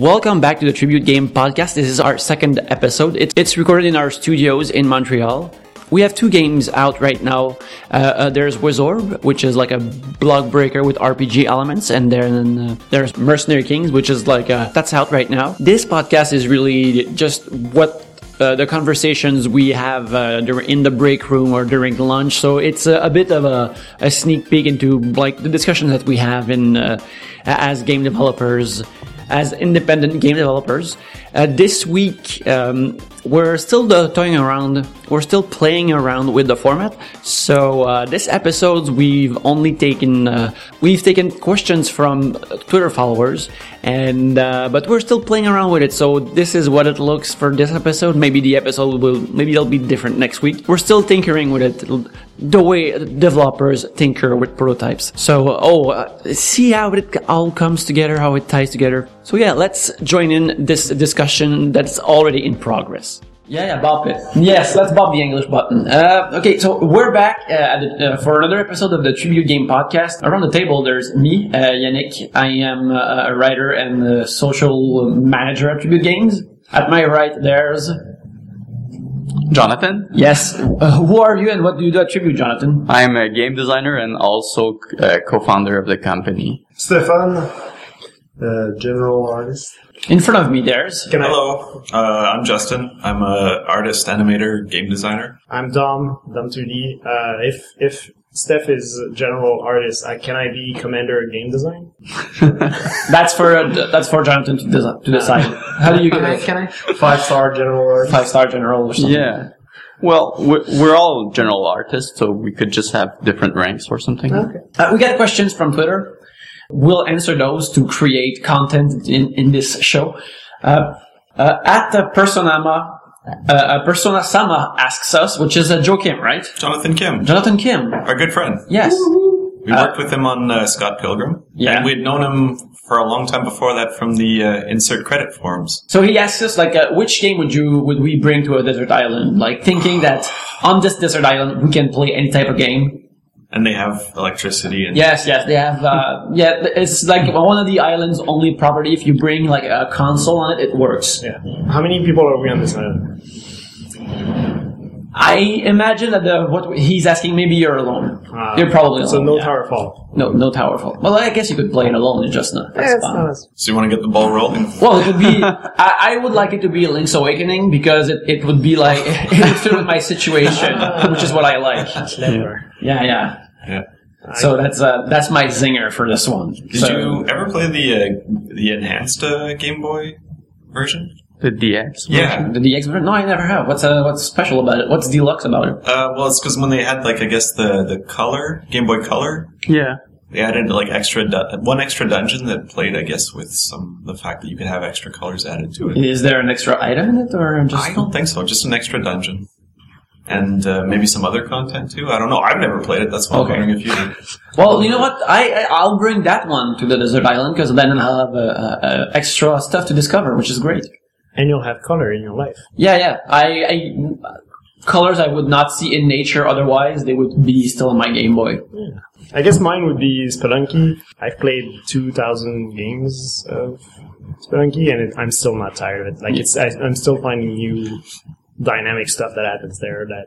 Welcome back to the Tribute Game Podcast. This is our second episode. It, it's recorded in our studios in Montreal. We have two games out right now. Uh, uh, there's Wizorb, which is like a block breaker with RPG elements, and then uh, there's Mercenary Kings, which is like a, that's out right now. This podcast is really just what uh, the conversations we have uh, in the break room or during lunch. So it's a, a bit of a, a sneak peek into like the discussions that we have in uh, as game developers, as independent game developers. Uh, this week um, we're still toying around. We're still playing around with the format. So uh, this episode we've only taken uh, we've taken questions from Twitter followers, and uh, but we're still playing around with it. So this is what it looks for this episode. Maybe the episode will maybe it'll be different next week. We're still tinkering with it the way developers tinker with prototypes. So oh, uh, see how it all comes together, how it ties together. So yeah, let's join in this discussion that's already in progress. Yeah, yeah, bop it. Yes, let's bop the English button. Uh, okay, so we're back uh, at the, uh, for another episode of the Tribute Game Podcast. Around the table, there's me, uh, Yannick. I am uh, a writer and a social manager at Tribute Games. At my right, there's Jonathan. yes. Uh, who are you and what do you do at Tribute, Jonathan? I'm a game designer and also uh, co-founder of the company. Stefan, uh, general artist. In front of me, there's Can Hello, uh, I'm Justin. I'm a artist, animator, game designer. I? I'm Dom, Dom2D. Uh, if if Steph is general artist, I, can I be commander of game design? that's for uh, that's for Jonathan to, desi- to decide. How do you get it? Can I? Five star general artist. Five star general or something? Yeah. Well, we're, we're all general artists, so we could just have different ranks or something. Okay. Uh, we got questions from Twitter. We'll answer those to create content in, in this show. Uh, uh, at the Personama, uh, uh, Persona Sama asks us, which is uh, Joe Kim, right? Jonathan Kim, Jonathan Kim. our good friend. Yes. We worked with him on uh, Scott Pilgrim. Yeah. And we'd known him for a long time before that from the uh, insert credit forums. So he asks us, like, uh, which game would you would we bring to a desert island? Like, thinking that on this desert island we can play any type of game. And they have electricity and Yes, yes, they have. Uh, yeah, it's like one of the island's only property. If you bring like a console on it, it works. Yeah. How many people are we on this island? I imagine that the what he's asking, maybe you're alone. Uh, you're probably alone. So no yeah. TowerFall. No, no TowerFall. Well, I guess you could play it alone. It's just not. That's Yeah, it's fun. not as- So you want to get the ball rolling? Well, it would be. I, I would like it to be Link's Awakening because it, it would be like it would fit with my situation, which is what I like. clever. Yeah, yeah. Yeah. So that's uh, that's my zinger for this one. Did you ever play the uh, the enhanced uh, Game Boy version? The DX. Yeah. the DX version? No, I never have. What's uh, what's special about it? What's deluxe about it? Uh, well, it's because when they had like I guess the the color Game Boy Color, Yeah. they added like extra du- one extra dungeon that played I guess with some the fact that you could have extra colors added to it. Is there an extra item in it, or just? I don't think so. Just an extra dungeon. And uh, maybe some other content too. I don't know. I've never played it. That's why Okay. I'm wondering if you did. Well, you know what? I I- I'll bring that one to the desert island because then I'll have uh, uh, uh, extra stuff to discover, which is great. And you'll have color in your life. Yeah, yeah. I, I colors I would not see in nature otherwise. They would be still on my Game Boy. Yeah. I guess mine would be Spelunky. I've played 2,000 games of Spelunky, and it, I'm still not tired of it. Like, it's I, I'm still finding new dynamic stuff that happens there that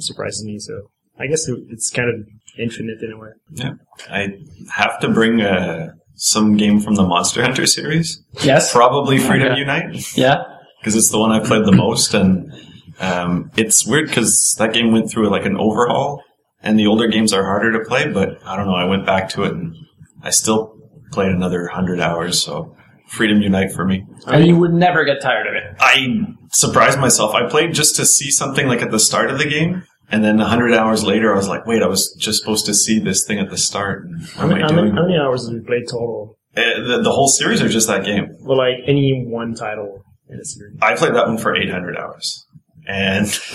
surprises me. So I guess it's kind of infinite in a way. Yeah. I have to bring uh, some game from the Monster Hunter series. Yes. Probably Freedom Okay. Unite Yeah. because it's the one I played the most, and um, it's weird because that game went through like an overhaul, and the older games are harder to play. But I don't know. I went back to it, and I still played another hundred hours. So Freedom Unite for me. And you would never get tired of it. I surprised myself. I played just to see something like at the start of the game, and then hundred hours later, I was like, "Wait, I was just supposed to see this thing at the start. How many, I how many, doing?" how many hours did we play total? Uh, the, the whole series, or just that game? Well, like any one title in a series. I played that one for eight hundred hours, and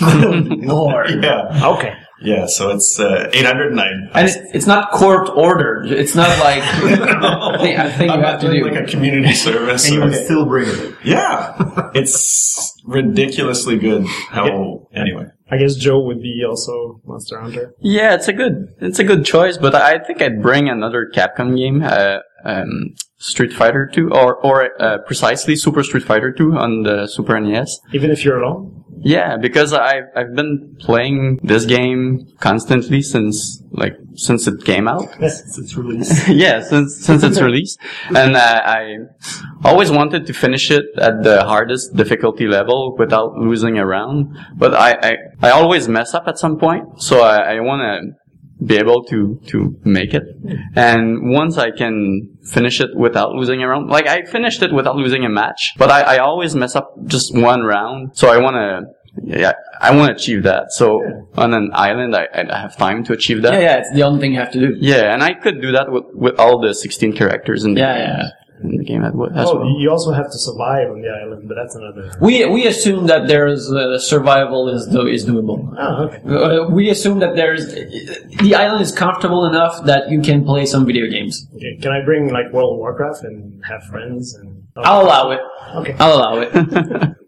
Lord. yeah, Okay. Yeah. So it's uh, eight hundred nine. And it's, it's not court ordered. It's not like a thing, a thing you I'm have not to doing do. like a community service. And you or- would still bring it. yeah, it's ridiculously good. How anyway? I guess Joe would be also Monster Hunter. Yeah, it's a good, it's a good choice, but I think I'd bring another Capcom game, uh, um, Street Fighter 2 or or uh, precisely Super Street Fighter 2 on the Super NES. Even if you're alone. Yeah, because I've I've been playing this game constantly since like since it came out. Yes, it's released. yeah, since since its release, and uh, I always wanted to finish it at the hardest difficulty level without losing a round. But I I, I always mess up at some point, so I, I want to be able to to make it. And once I can finish it without losing a round, like I finished it without losing a match, but I, I always mess up just one round. So I want to. Yeah, I want to achieve that. So on an island, I, I have time to achieve that. Yeah, yeah, it's the only thing you have to do. Yeah, and I could do that with, with all the 16 characters in the, Yeah, game, yeah. In the game as well. oh, well. you also have to survive on the island, but that's another. We we assume that there's uh, survival is do, is doable. Oh, okay. Uh, we assume that there's the island is comfortable enough that you can play some video games. okay. Can I bring like World of Warcraft and have friends and? I'll allow it. Okay. I'll allow it.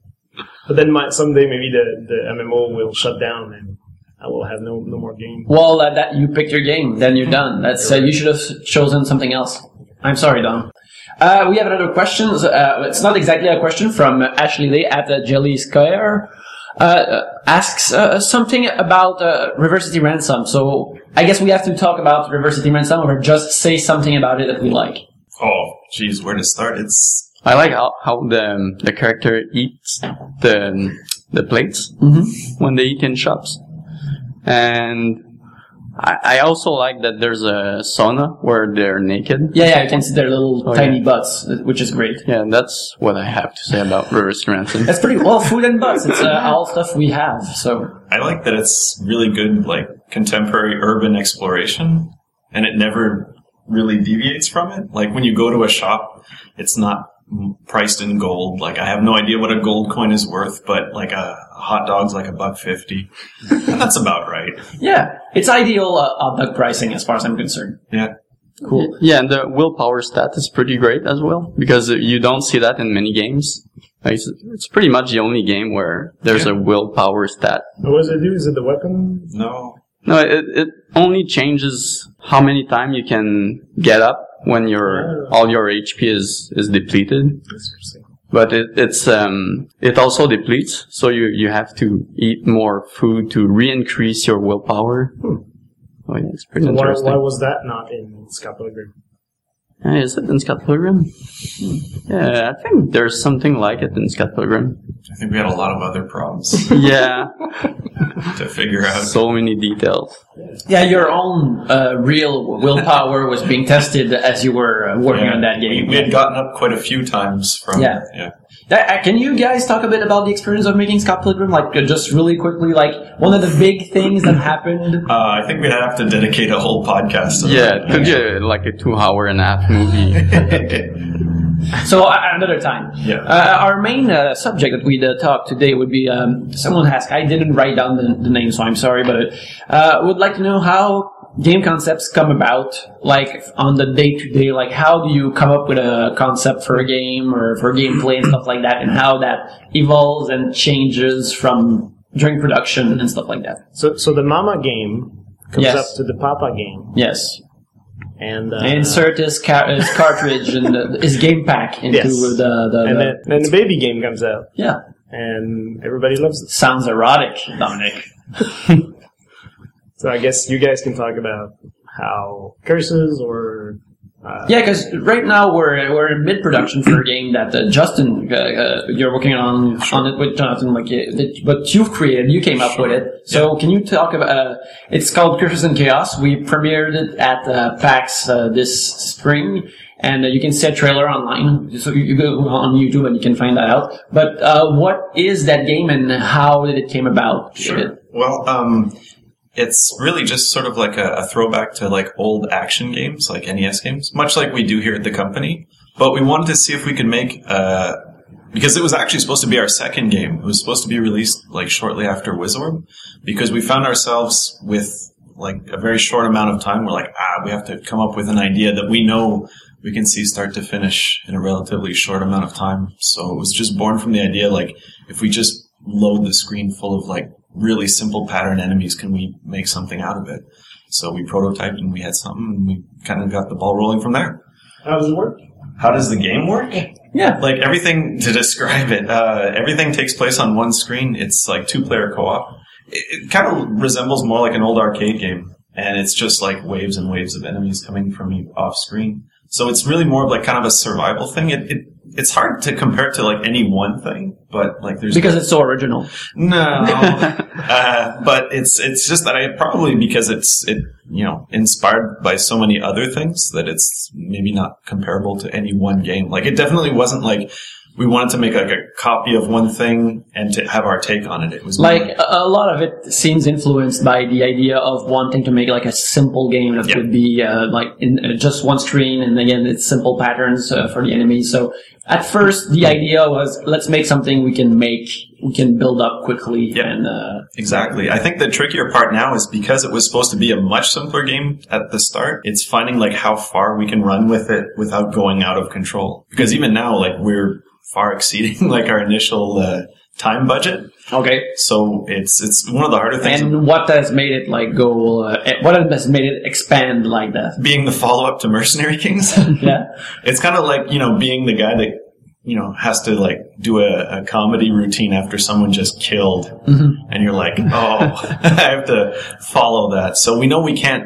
But then my, someday maybe the, the MMO will shut down and I will have no no more game. well, uh, that you picked your game, then you're done. That's uh, you should have chosen something else. I'm sorry, Don. Uh, we have another question. Uh, it's not exactly a question from Ashley Lee at the Jelly Square. Uh, asks uh, something about uh, River City Ransom. So I guess we have to talk about River City Ransom, or just say something about it that we like. Oh, geez, where to start? It's I like how, how the the character eats the the plates when they eat in shops, and I, I also like that there's a sauna where they're naked. Yeah, yeah, you can see their little Oh, tiny yeah. butts, which is great. Yeah, and that's what I have to say about River City Ransom. That's pretty well. Food and butts. It's uh, all stuff we have. So I like that it's really good, like contemporary urban exploration, and it never really deviates from it. Like when you go to a shop, it's not priced in gold. Like I have no idea what a gold coin is worth, but like a, a hot dog's like a buck fifty, that's about right. yeah, it's ideal uh, hot dog pricing as far as I'm concerned. Yeah. Cool. Yeah, and the willpower stat is pretty great as well because you don't see that in many games. Like, It's, it's pretty much the only game where there's Yeah. a willpower stat. What does it do? Is it the weapon? No. No, it, it only changes how many times you can get up when your all your HP is is depleted. That's interesting. But it, it's um it also depletes, so you you have to eat more food to re-increase your willpower. Oh yeah, it's pretty why, interesting. why was that not in Scott Pilgrim? Uh, is it in Scott Pilgrim? Yeah, I think there's something like it in Scott Pilgrim. I think we had a lot of other problems Yeah, to figure out. so many details. Yeah, your own uh, real willpower was being tested as you were uh, working Yeah. on that We, game. we had gotten up quite a few times from. Yeah. Yeah. That- uh, can you guys talk a bit about the experience of making Scott Pilgrim? Like, uh, just really quickly, like one of the big things that happened. Uh, I think we'd have to dedicate a whole podcast to Yeah, that. it could be a, like a two-hour and a half movie. So uh, another time. Yeah. Uh, our main uh, subject that we uh, talk today would be um, someone asked. I didn't write down the, the name, so I'm sorry, but uh, would like to know how game concepts come about, like on the day to day. Like, how do you come up with a concept for a game or for gameplay and stuff like that, and how that evolves and changes from during production and stuff like that. So, so the Mama game comes Yes. up to the Papa game, Yes. and uh, Insert his, ca- his cartridge and his game pack into Yes. the, the, and then, then the baby game comes out, yeah. and everybody loves it. Sounds erotic, Dominic. So I guess you guys can talk about how curses or uh, Yeah, because right now we're we're in mid production for a game that uh, Justin uh, uh, you're working on on it with Jonathan. Like, uh, that, but you've created, you came up with it. So can you talk about? Uh, it's called Curses and Chaos. We premiered it at uh, PAX uh, this spring. And uh, you can see a trailer online, so you, you go on YouTube and you can find that out. But uh, what is that game and how did it came about? Sure. Well, um, it's really just sort of like a, a throwback to like old action games, like NES games, much like we do here at the company. But we wanted to see if we could make, uh, because it was actually supposed to be our second game. It was supposed to be released like shortly after Wizorb, because we found ourselves with like a very short amount of time. We're like, ah, we have to come up with an idea that we know we can see start to finish in a relatively short amount of time. So it was just born from the idea, like, if we just load the screen full of like really simple pattern enemies, can we make something out of it? So we prototyped and we had something and we kind of got the ball rolling from there. how does it work? how does the game work? Yeah. Like everything to describe it, uh, everything takes place on one screen. It's like two player co op. It, it kind of resembles more like an old arcade game, and it's just like waves and waves of enemies coming from you off screen. So it's really more of like kind of a survival thing. It, it it's hard to compare it to like any one thing, but like there's Because it's so original. no, uh, but it's it's just that I probably because it's it you know inspired by so many other things that it's maybe not comparable to any one game. Like it definitely wasn't like we wanted to make like a copy of one thing and to have our take on it. It was Like a, a lot of it seems influenced by the idea of wanting to make like a simple game that Yeah. would be uh, like in uh, just one screen, and again, it's simple patterns uh, for the enemies. So at first, the idea was let's make something we can make, we can build up quickly, Yeah. and uh, Exactly. I think the trickier part now is because it was supposed to be a much simpler game at the start, it's finding like how far we can run with it without going out of control. Because even now, like we're far exceeding like our initial uh, time budget. okay. So it's it's one of the harder things. And what has made it like go? Uh, eh, what has made it expand like that? being the follow up to Mercenary Kings, Yeah. it's kind of like you know being the guy that you know has to like do a, a comedy routine after someone just killed, mm-hmm. and you're like, oh, I have to follow that. So we know we can't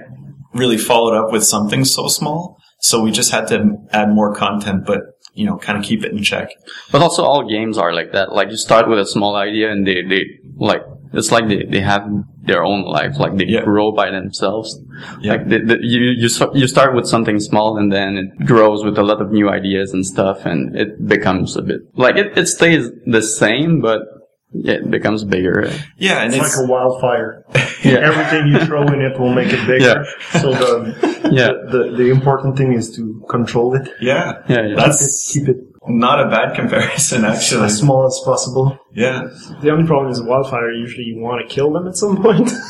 really follow it up with something so small. So we just had to add more content, but you know, kind of keep it in check. But also all games are like that. Like you start with a small idea and they, they like, it's like they, they have their own life. Like they Yeah. grow by themselves. Yeah. Like the, the, you, you, s- you start with something small and then it grows with a lot of new ideas and stuff and it becomes a bit, like it, it stays the same, but yeah, it becomes bigger. Yeah, and It's it's, like a wildfire. Yeah. Everything you throw in it will make it bigger. So the, Yeah. the the important thing is to control it. yeah, Yeah, yeah. that's Keep it not a bad comparison actually. as small as possible. Yeah, The only problem is wildfire. Usually, you want to kill them at some point.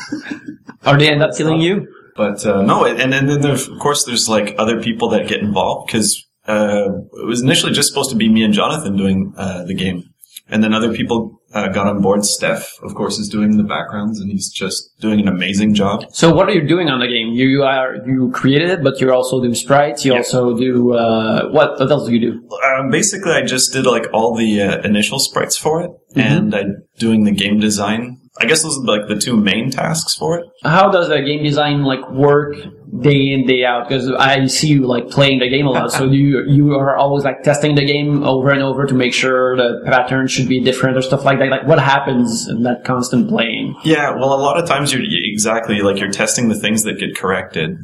Or they end up killing you? But uh, no, and and then of course there's like other people that get involved because uh, it was initially just supposed to be me and Jonathan doing uh, the game, and then other people uh, got on board. Steph, of course, is doing the backgrounds, and he's just doing an amazing job. So what are you doing on the game? You, you are you created it, but you also do sprites. You also do uh, what? What else do you do? Um, basically, I just did like all the uh, initial sprites for it, and I'm doing the game design. I guess those are like the two main tasks for it. How does the game design like work day in day out? Because I see you like playing the game a lot. so you you are always like testing the game over and over to make sure the pattern should be different or stuff like that. Like what happens in that constant playing? Yeah, well, a lot of times you're exactly like you're testing the things that get corrected.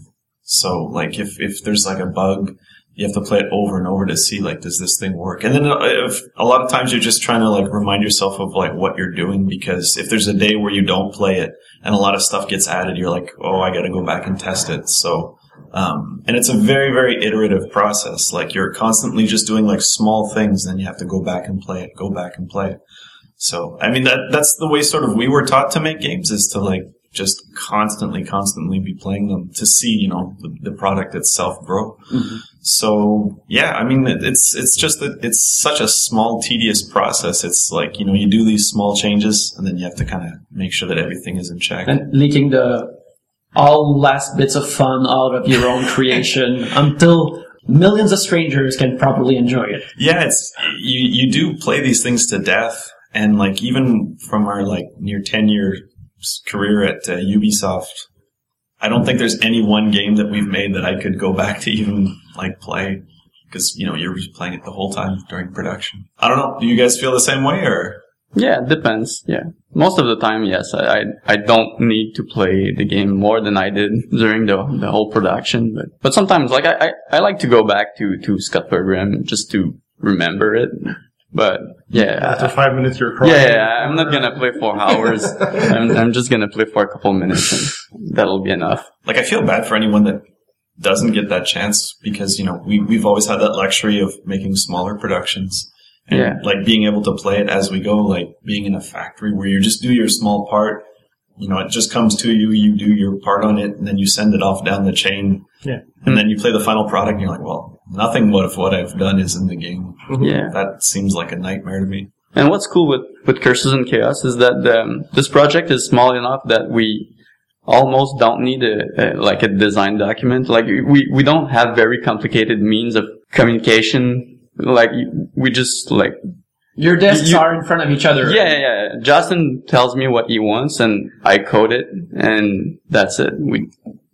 So, like, if if there's like a bug, you have to play it over and over to see like does this thing work. And then uh, if, a lot of times you're just trying to like remind yourself of like what you're doing because if there's a day where you don't play it and a lot of stuff gets added, you're like, oh, I got to go back and test it. So. Um, and it's a very, very iterative process. Like you're constantly just doing like small things, then you have to go back and play it, go back and play it. So, I mean, that, that's the way sort of we were taught to make games is to like just constantly, constantly be playing them to see, you know, the, the product itself grow. So, yeah, I mean, it's, it's just that it's such a small, tedious process. It's like, you know, you do these small changes and then you have to kind of make sure that everything is in check. And leaking the all last bits of fun out of your own creation until millions of strangers can properly enjoy it. Yeah, it's you. You do play these things to death, and like even from our like near ten year career at uh, Ubisoft, I don't think there's any one game that we've made that I could go back to even like play because you know you're playing it the whole time during production. I don't know. Do you guys feel the same way or? Yeah, it depends. Yeah. Most of the time, yes. I, I, I don't need to play the game more than I did during the, the whole production. But, but sometimes, like, I, I, I like to go back to, to Scott Pilgrim just to remember it. But, yeah. After five minutes, you're crying. Yeah, yeah, I'm not gonna play for hours. I'm, I'm just gonna play for a couple minutes and that'll be enough. like I feel bad for anyone that doesn't get that chance because you know we we've always had that luxury of making smaller productions and Yeah. like being able to play it as we go, like being in a factory where you just do your small part. You know, it just comes to you, you do your part on it, and then you send it off down the chain. Yeah. And then you play the final product and you're like, well, nothing what if what I've done is in the game. Yeah. That seems like a nightmare to me. And what's cool with, with Curses and Chaos is that um, this project is small enough that we almost don't need a, a like a design document. Like we we don't have very complicated means of communication. Like we just like Your desks You- are in front of each other. yeah, yeah, yeah. Justin tells me what he wants and I code it and that's it. We,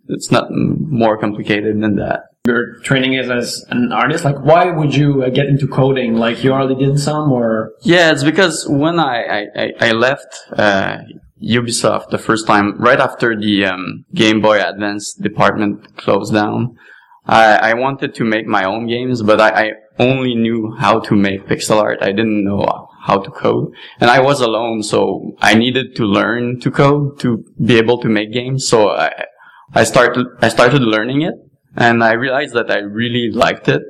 it's not more complicated than that. Your training is as an artist. Like, why would you uh, get into coding? Like, you already did some, or Yeah, it's because when I, I, I- left, uh, Ubisoft the first time, right after the, um, Game Boy Advance department closed down, I, I wanted to make my own games, but I, I only knew how to make pixel art. I didn't know how to code. And I was alone, so I needed to learn to code to be able to make games. So I, I started, I started learning it and I realized that I really liked it.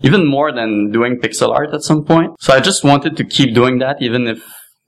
Even more than doing pixel art at some point. So I just wanted to keep doing that even if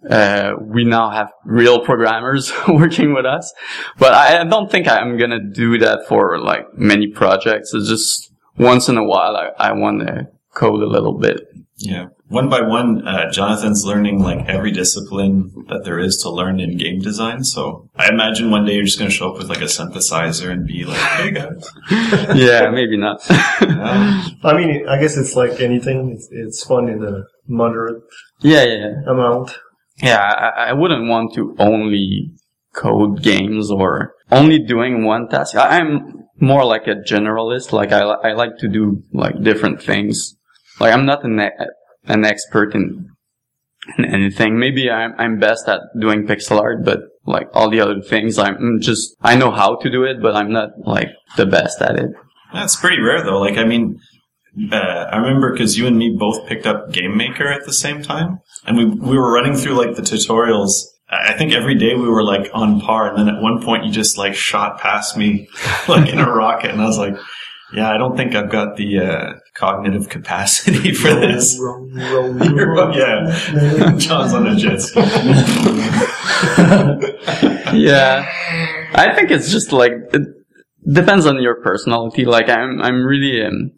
uh, we now have real programmers working with us. But I, I don't think I'm gonna do that for like many projects. It's just once in a while I, I want to code a little bit. Yeah. One by one, uh, Jonathan's learning like every discipline that there is to learn in game design. So I imagine one day you're just going to show up with like a synthesizer and be like, hey guys. yeah, maybe not. Yeah. I mean, I guess it's like anything. It's, it's fun in a moderate yeah, yeah, yeah. amount. Yeah, I, I wouldn't want to only code games or only doing one task. I, I'm more like a generalist. Like I, I like to do like different things. Like I'm not an, an expert in, in anything. Maybe I'm, I'm best at doing pixel art, but like all the other things, I'm just, I know how to do it, but I'm not like the best at it. That's pretty rare though. Like, I mean, uh, I remember because you and me both picked up Game Maker at the same time, and we we were running through like the tutorials. I think every day we were like on par, and then at one point you just like shot past me like in a rocket, and I was like, "Yeah, I don't think I've got the uh, cognitive capacity for this." Wrong, wrong, wrong. yeah, John's on a jet ski. yeah. I think it's just like, it depends on your personality. Like I'm, I'm really, um,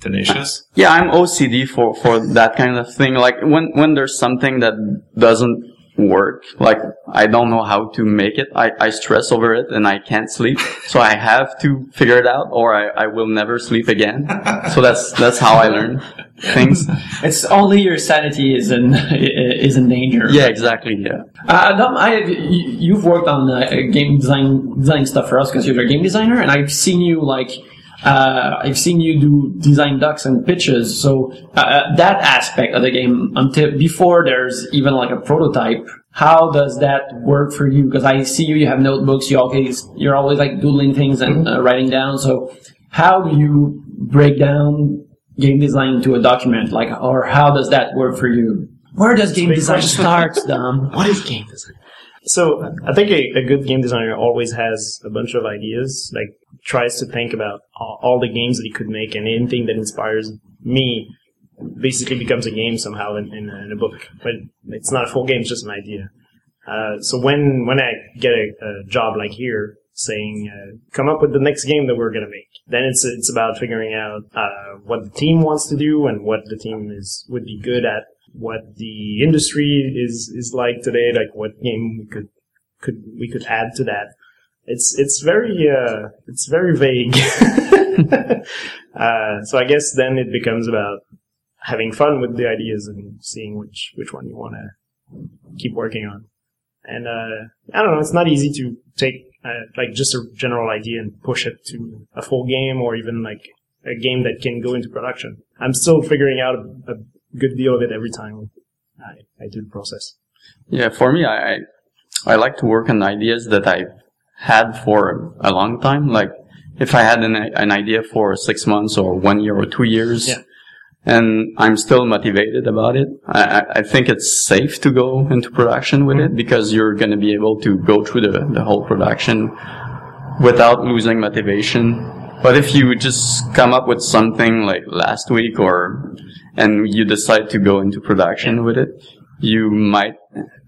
Tenacious. Yeah, I'm OCD for, for that kind of thing. Like when, when there's something that doesn't work, like I don't know how to make it, I, I stress over it and I can't sleep. So I have to figure it out or I, I will never sleep again. So that's, that's how I learn things. it's only your sanity is in is in danger. Yeah, exactly. Yeah. Uh, Dom, I you- you've worked on uh, game design design stuff for us because you're a game designer, and I've seen you like uh, I've seen you do design docs and pitches. So uh, uh, that aspect of the game until before there's even like a prototype. How does that work for you? Because I see you, you have notebooks. You always you're always like doodling things and uh, writing down. So how do you break down game design into a document? Like, or how does that work for you? Where does game design start, Dom? What is game design? So I think a, a good game designer always has a bunch of ideas, like tries to think about all, the games that he could make and anything that inspires me basically becomes a game somehow in, in, a, in a book. But it's not a full game, it's just an idea. Uh, so when, when I get a, a job like here saying, uh, come up with the next game that we're going to make, then it's, it's about figuring out, uh, what the team wants to do and what the team is, would be good at what the industry is is like today, like what game we could could we could add to that. It's it's very uh, it's very vague. uh, so I guess then it becomes about having fun with the ideas and seeing which which one you want to keep working on. And uh, I don't know, it's not easy to take uh, like just a general idea and push it to a full game or even like a game that can go into production. I'm still figuring out a, a good deal of it every time I, I do the process. Yeah, for me, I, I like to work on ideas that I've had for a long time. Like if I had an an idea for six months or one year or two years, Yeah. and I'm still motivated about it, I, I- think it's safe to go into production with it mm-hmm. because you're going to be able to go through the the whole production without losing motivation. But if you just come up with something like last week or and you decide to go into production with it, you might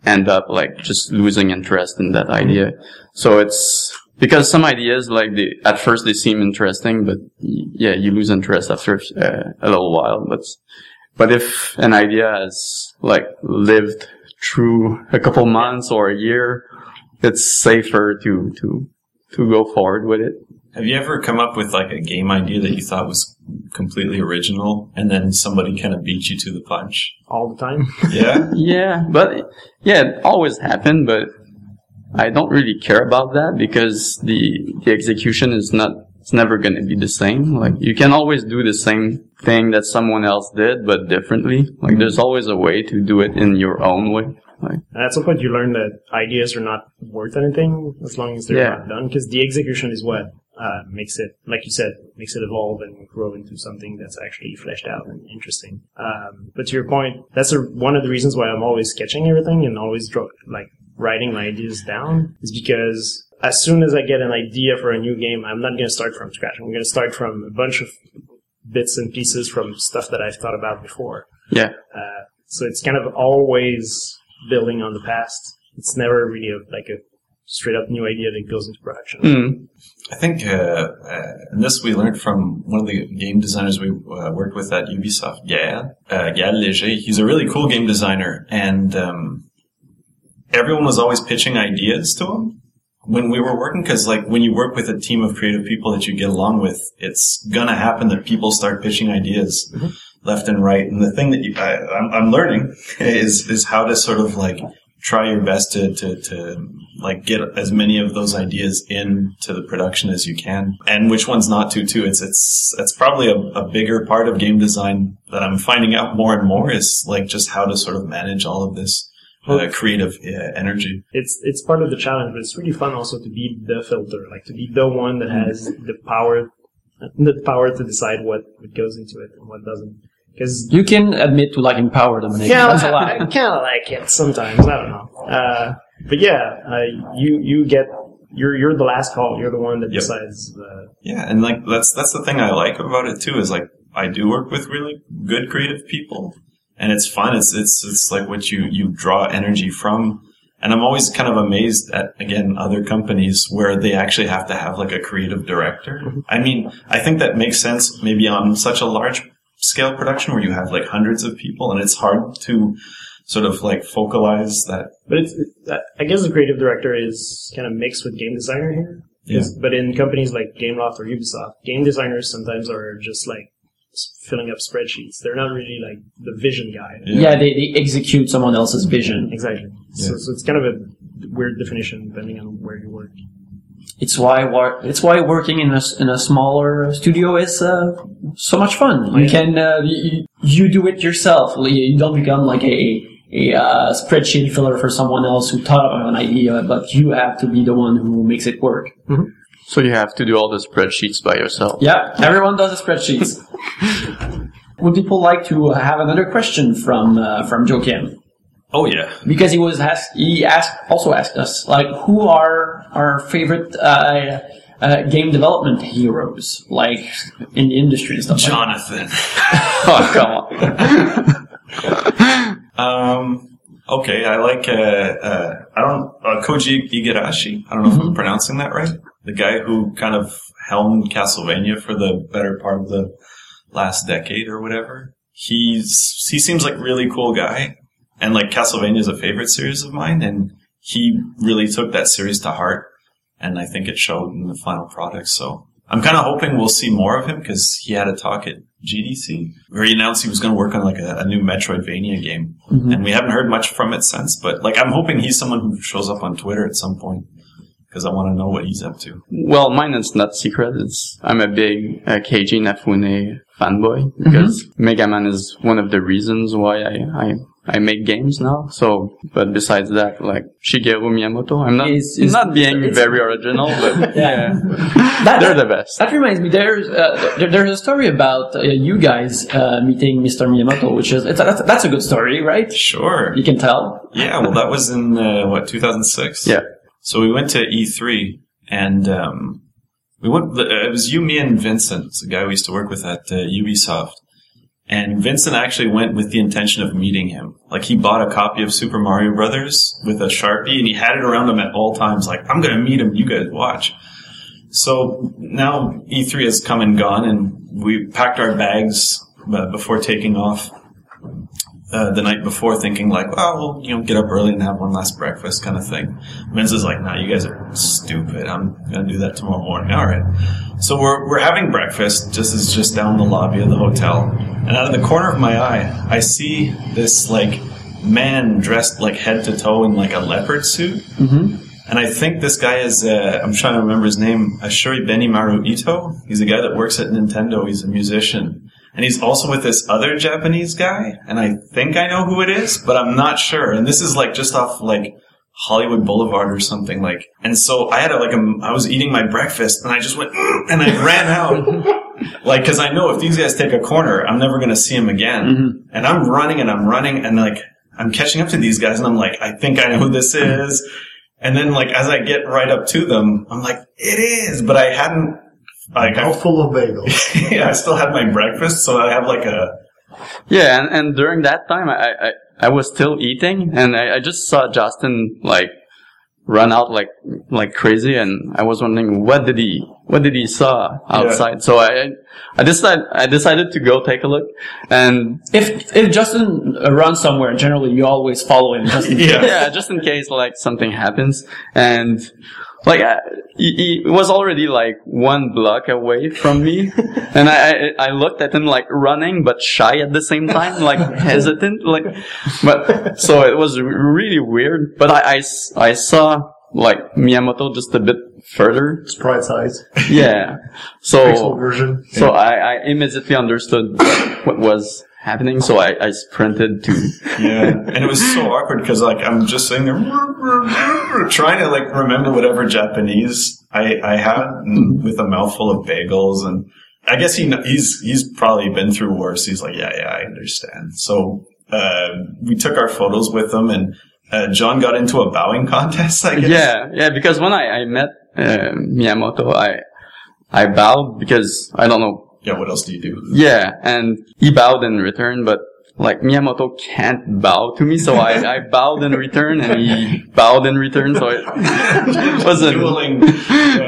end up like just losing interest in that idea. So it's because some ideas like the at first they seem interesting, but yeah, you lose interest after uh, a little while. But but if an idea has like lived through a couple months or a year, it's safer to to to go forward with it. Have you ever come up with like a game idea that you thought was completely original and then somebody kind of beat you to the punch? all the time. Yeah? Yeah, but yeah, it always happened, but I don't really care about that because the the execution is not it's never going to be the same. Like you can always do the same thing that someone else did but differently. Like there's always a way to do it in your own way. Like And at some point, you learn that ideas are not worth anything as long as they're Yeah. not done, because the execution is what uh, makes it, like you said, makes it evolve and grow into something that's actually fleshed out and interesting. Um, but to your point, that's a, one of the reasons why I'm always sketching everything and always draw, like writing my ideas down, is because as soon as I get an idea for a new game, I'm not going to start from scratch. I'm going to start from a bunch of bits and pieces from stuff that I've thought about before. yeah, Uh, so it's kind of always building on the past. It's never really a, like a straight up new idea that goes into production. Mm. I think, uh, uh, and this we learned from one of the game designers we uh, worked with at Ubisoft, Gael, uh, Gael Léger. He's a really cool game designer, and um, everyone was always pitching ideas to him when we were working. Because, like, when you work with a team of creative people that you get along with, it's gonna happen that people start pitching ideas left and right. And the thing that you, I, I'm, I'm learning is is how to sort of like try your best to, to, to like get as many of those ideas into the production as you can and which ones not to too. It's, it's, it's probably a, a bigger part of game design that I'm finding out more and more is like just how to sort of manage all of this uh, creative uh, energy. It's it's part of the challenge, but it's really fun also to be the filter, like to be the one that has the power, the power to decide what goes into it and what doesn't. Because You can admit to liking power, Dominic. yeah, That's a I lot. I kind of like it sometimes. I don't know, uh, but yeah, uh, you you get you're you're the last call. You're the one that Yep. decides. Uh, Yeah, and like that's that's the thing I like about it too is like I do work with really good creative people, and it's fun. It's it's it's like what you you draw energy from, and I'm always kind of amazed at again other companies where they actually have to have like a creative director. I mean, I think that makes sense maybe on such a large scale production where you have like hundreds of people, and it's hard to sort of like focalize that. But it's, it, I guess the creative director is kind of mixed with game designer here. Yeah. 'Cause- But in companies like Gameloft or Ubisoft, game designers sometimes are just like filling up spreadsheets. They're not really like the vision guy. Yeah, they, they execute someone else's vision. Exactly. So, Yeah. so it's kind of a weird definition depending on where you work. It's why it's why working in a in a smaller studio is uh, so much fun. You Yeah. can uh, you, you do it yourself. You you don't become like a a uh, spreadsheet filler for someone else who thought of an idea, but you have to be the one who makes it work. So you have to do all the spreadsheets by yourself. Yeah, everyone does the spreadsheets. Would people like to have another question from uh, from Joe Kim? Oh yeah, Because he was asked, he asked also asked us like who are our favorite uh, uh, game development heroes, like in the industry and stuff. like. Jonathan. Oh, come on. Um, okay, I like, uh, uh, I don't, uh, Koji Igarashi. I don't know if I'm pronouncing that right. The guy who kind of helmed Castlevania for the better part of the last decade or whatever. He's, he seems like really cool guy. And like Castlevania is a favorite series of mine and he really took that series to heart. And I think it showed in the final product. So I'm kind of hoping we'll see more of him because he had a talk at GDC where he announced he was going to work on like a, a new Metroidvania game. And we haven't heard much from it since, but like I'm hoping he's someone who shows up on Twitter at some point because I want to know what he's up to. Well, mine is not secret. It's I'm a big uh, Keiji Inafune fanboy because Mega Man is one of the reasons why I, I I make games now. So, but besides that, like Shigeru Miyamoto, I'm not Is- is- not being it's- very original, but Yeah. yeah, That- they're the best. That reminds me, there's uh, there, there's a story about uh, you guys uh, meeting Mr. Miyamoto, which is it's a, that's, that's a good story, right? Sure. You can tell. Yeah. Well, that was in uh, what 2006. Yeah. So we went to E3 and um, we went. It was you, me, and Vincent, the guy we used to work with at uh, Ubisoft. And Vincent actually went with the intention of meeting him. Like he bought a copy of Super Mario Brothers with a sharpie, and he had it around him at all times. Like I'm going to meet him. You guys watch. So now E3 has come and gone, and we packed our bags uh, before taking off uh, the night before thinking like, well, we'll, you know, get up early and have one last breakfast kind of thing. Vince is like, nah, you guys are stupid. I'm going to do that tomorrow morning. All right. So we're, we're having breakfast just as just down the lobby of the hotel. And out of the corner of my eye, I see this like man dressed like head to toe in like a leopard suit. Mm-hmm. And I think this guy is, uh, I'm trying to remember his name, Ashuri Benimaru Ito. He's a guy that works at Nintendo. He's a musician. And he's also with this other Japanese guy. And I think I know who it is, but I'm not sure. And this is like just off like Hollywood Boulevard or something like. And so I had a, like a, I was eating my breakfast and I just went, "Mm," and I ran out. like, cause I know if these guys take a corner, I'm never going to see them again. And I'm running and I'm running and like, I'm catching up to these guys and I'm like, I think I know who this is. And then like, as I get right up to them, I'm like, it is, but I hadn't, like, I, Mouthful of bagels. yeah, I still had my breakfast, so I have like a, Yeah, and, and during that time, I, I, I was still eating, and I, I just saw Justin like run out like like crazy, and I was wondering what did he what did he saw outside. So I I decided I decided to go take a look, and If if Justin uh, runs somewhere, generally you always follow him. Just in case. Yeah. yeah, just in case like something happens, and like he, he was already like one block away from me, and I, I I looked at him like running but shy at the same time, like hesitant, like. But so it was really weird. But I, I, I saw like Miyamoto just a bit further. Sprite size. Yeah. Pixel So version. so I, I immediately understood what, what was happening. So I, I sprinted to yeah. And it was so awkward because like, I'm just sitting there trying to like remember whatever Japanese I, I had with a mouthful of bagels. And I guess he, he's, he's probably been through worse. He's like, yeah, yeah, I understand. So, uh, we took our photos with him and, uh, John got into a bowing contest, I guess. Yeah, yeah, because when I, I met uh, Miyamoto, I I bowed because I don't know. Yeah. What else do you do? Yeah, and he bowed in return, but like Miyamoto can't bow to me, so I, I bowed in return, and he bowed in return, so it wasn't. Dueling.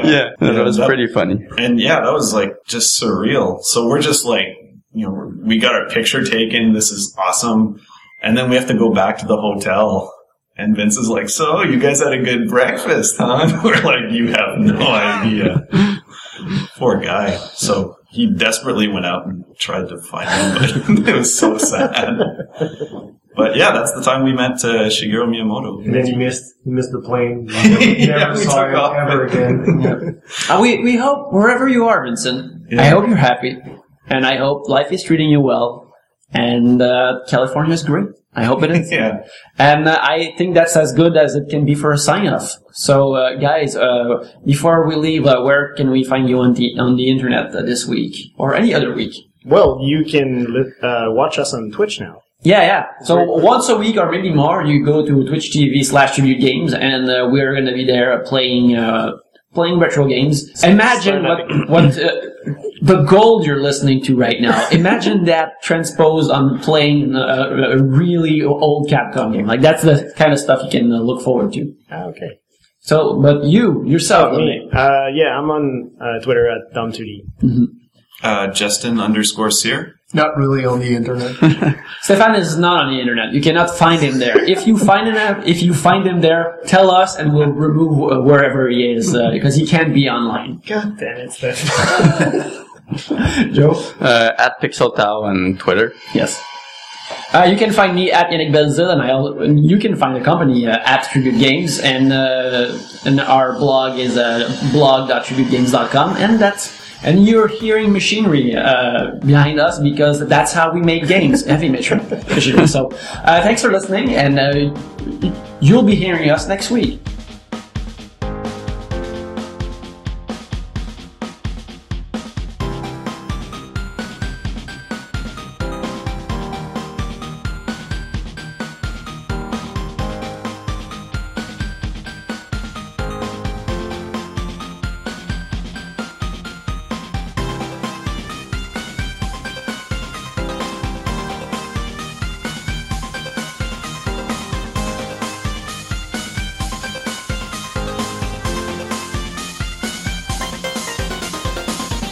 Yeah, that was that- pretty funny. And yeah, that was like just surreal. So we're just like, you know, we got our picture taken. This is awesome. And then we have to go back to the hotel. And Vince is like, so you guys had a good breakfast, huh? We're like, you have no idea. Poor guy. So he desperately went out and tried to find him, but it was so sad. But yeah, that's the time we met uh, Shigeru Miyamoto. And then you missed you missed the plane. You never, Yeah, never saw took it off. ever again. Uh, we we hope wherever you are, Vincent. Yeah. I hope you're happy, and I hope life is treating you well, and uh, California is great. I hope it is. Yeah. And uh, I think that's as good as it can be for a sign off. So, uh, guys, uh, before we leave, uh, where can we find you on the on the internet uh, this week or any other week? Well, you can li- uh, watch us on Twitch now. Yeah, yeah. So once a week or maybe more, you go to Twitch TV slash Tribute Games, and uh, we're going to be there playing uh, playing retro games. Imagine what what uh, the gold you're listening to right now. Imagine that transposed on playing uh, a really old Capcom game. Like that's the kind of stuff you can uh, look forward to. Ah, okay. So, but you yourself, Me. Uh, yeah, I'm on uh, Twitter at Dom2D. Uh, Justin underscore Cyr. Not really on the internet. Stefan is not on the internet. You cannot find him there. If you find him, if you find him there, tell us, and we'll remove uh, wherever he is uh, because he can't be online. God damn it, Stefan. Joe. Uh, at Pixel Tao on Twitter. Yes. Uh, you can find me at Yannick Belzil, and I al- and you can find the company uh, at Tribute Games, and uh, and our blog is uh, blog.tributegames.com, and that's and you're hearing machinery uh, behind us because that's how we make games, heavy machinery. So, uh, thanks for listening, and uh, you'll be hearing us next week.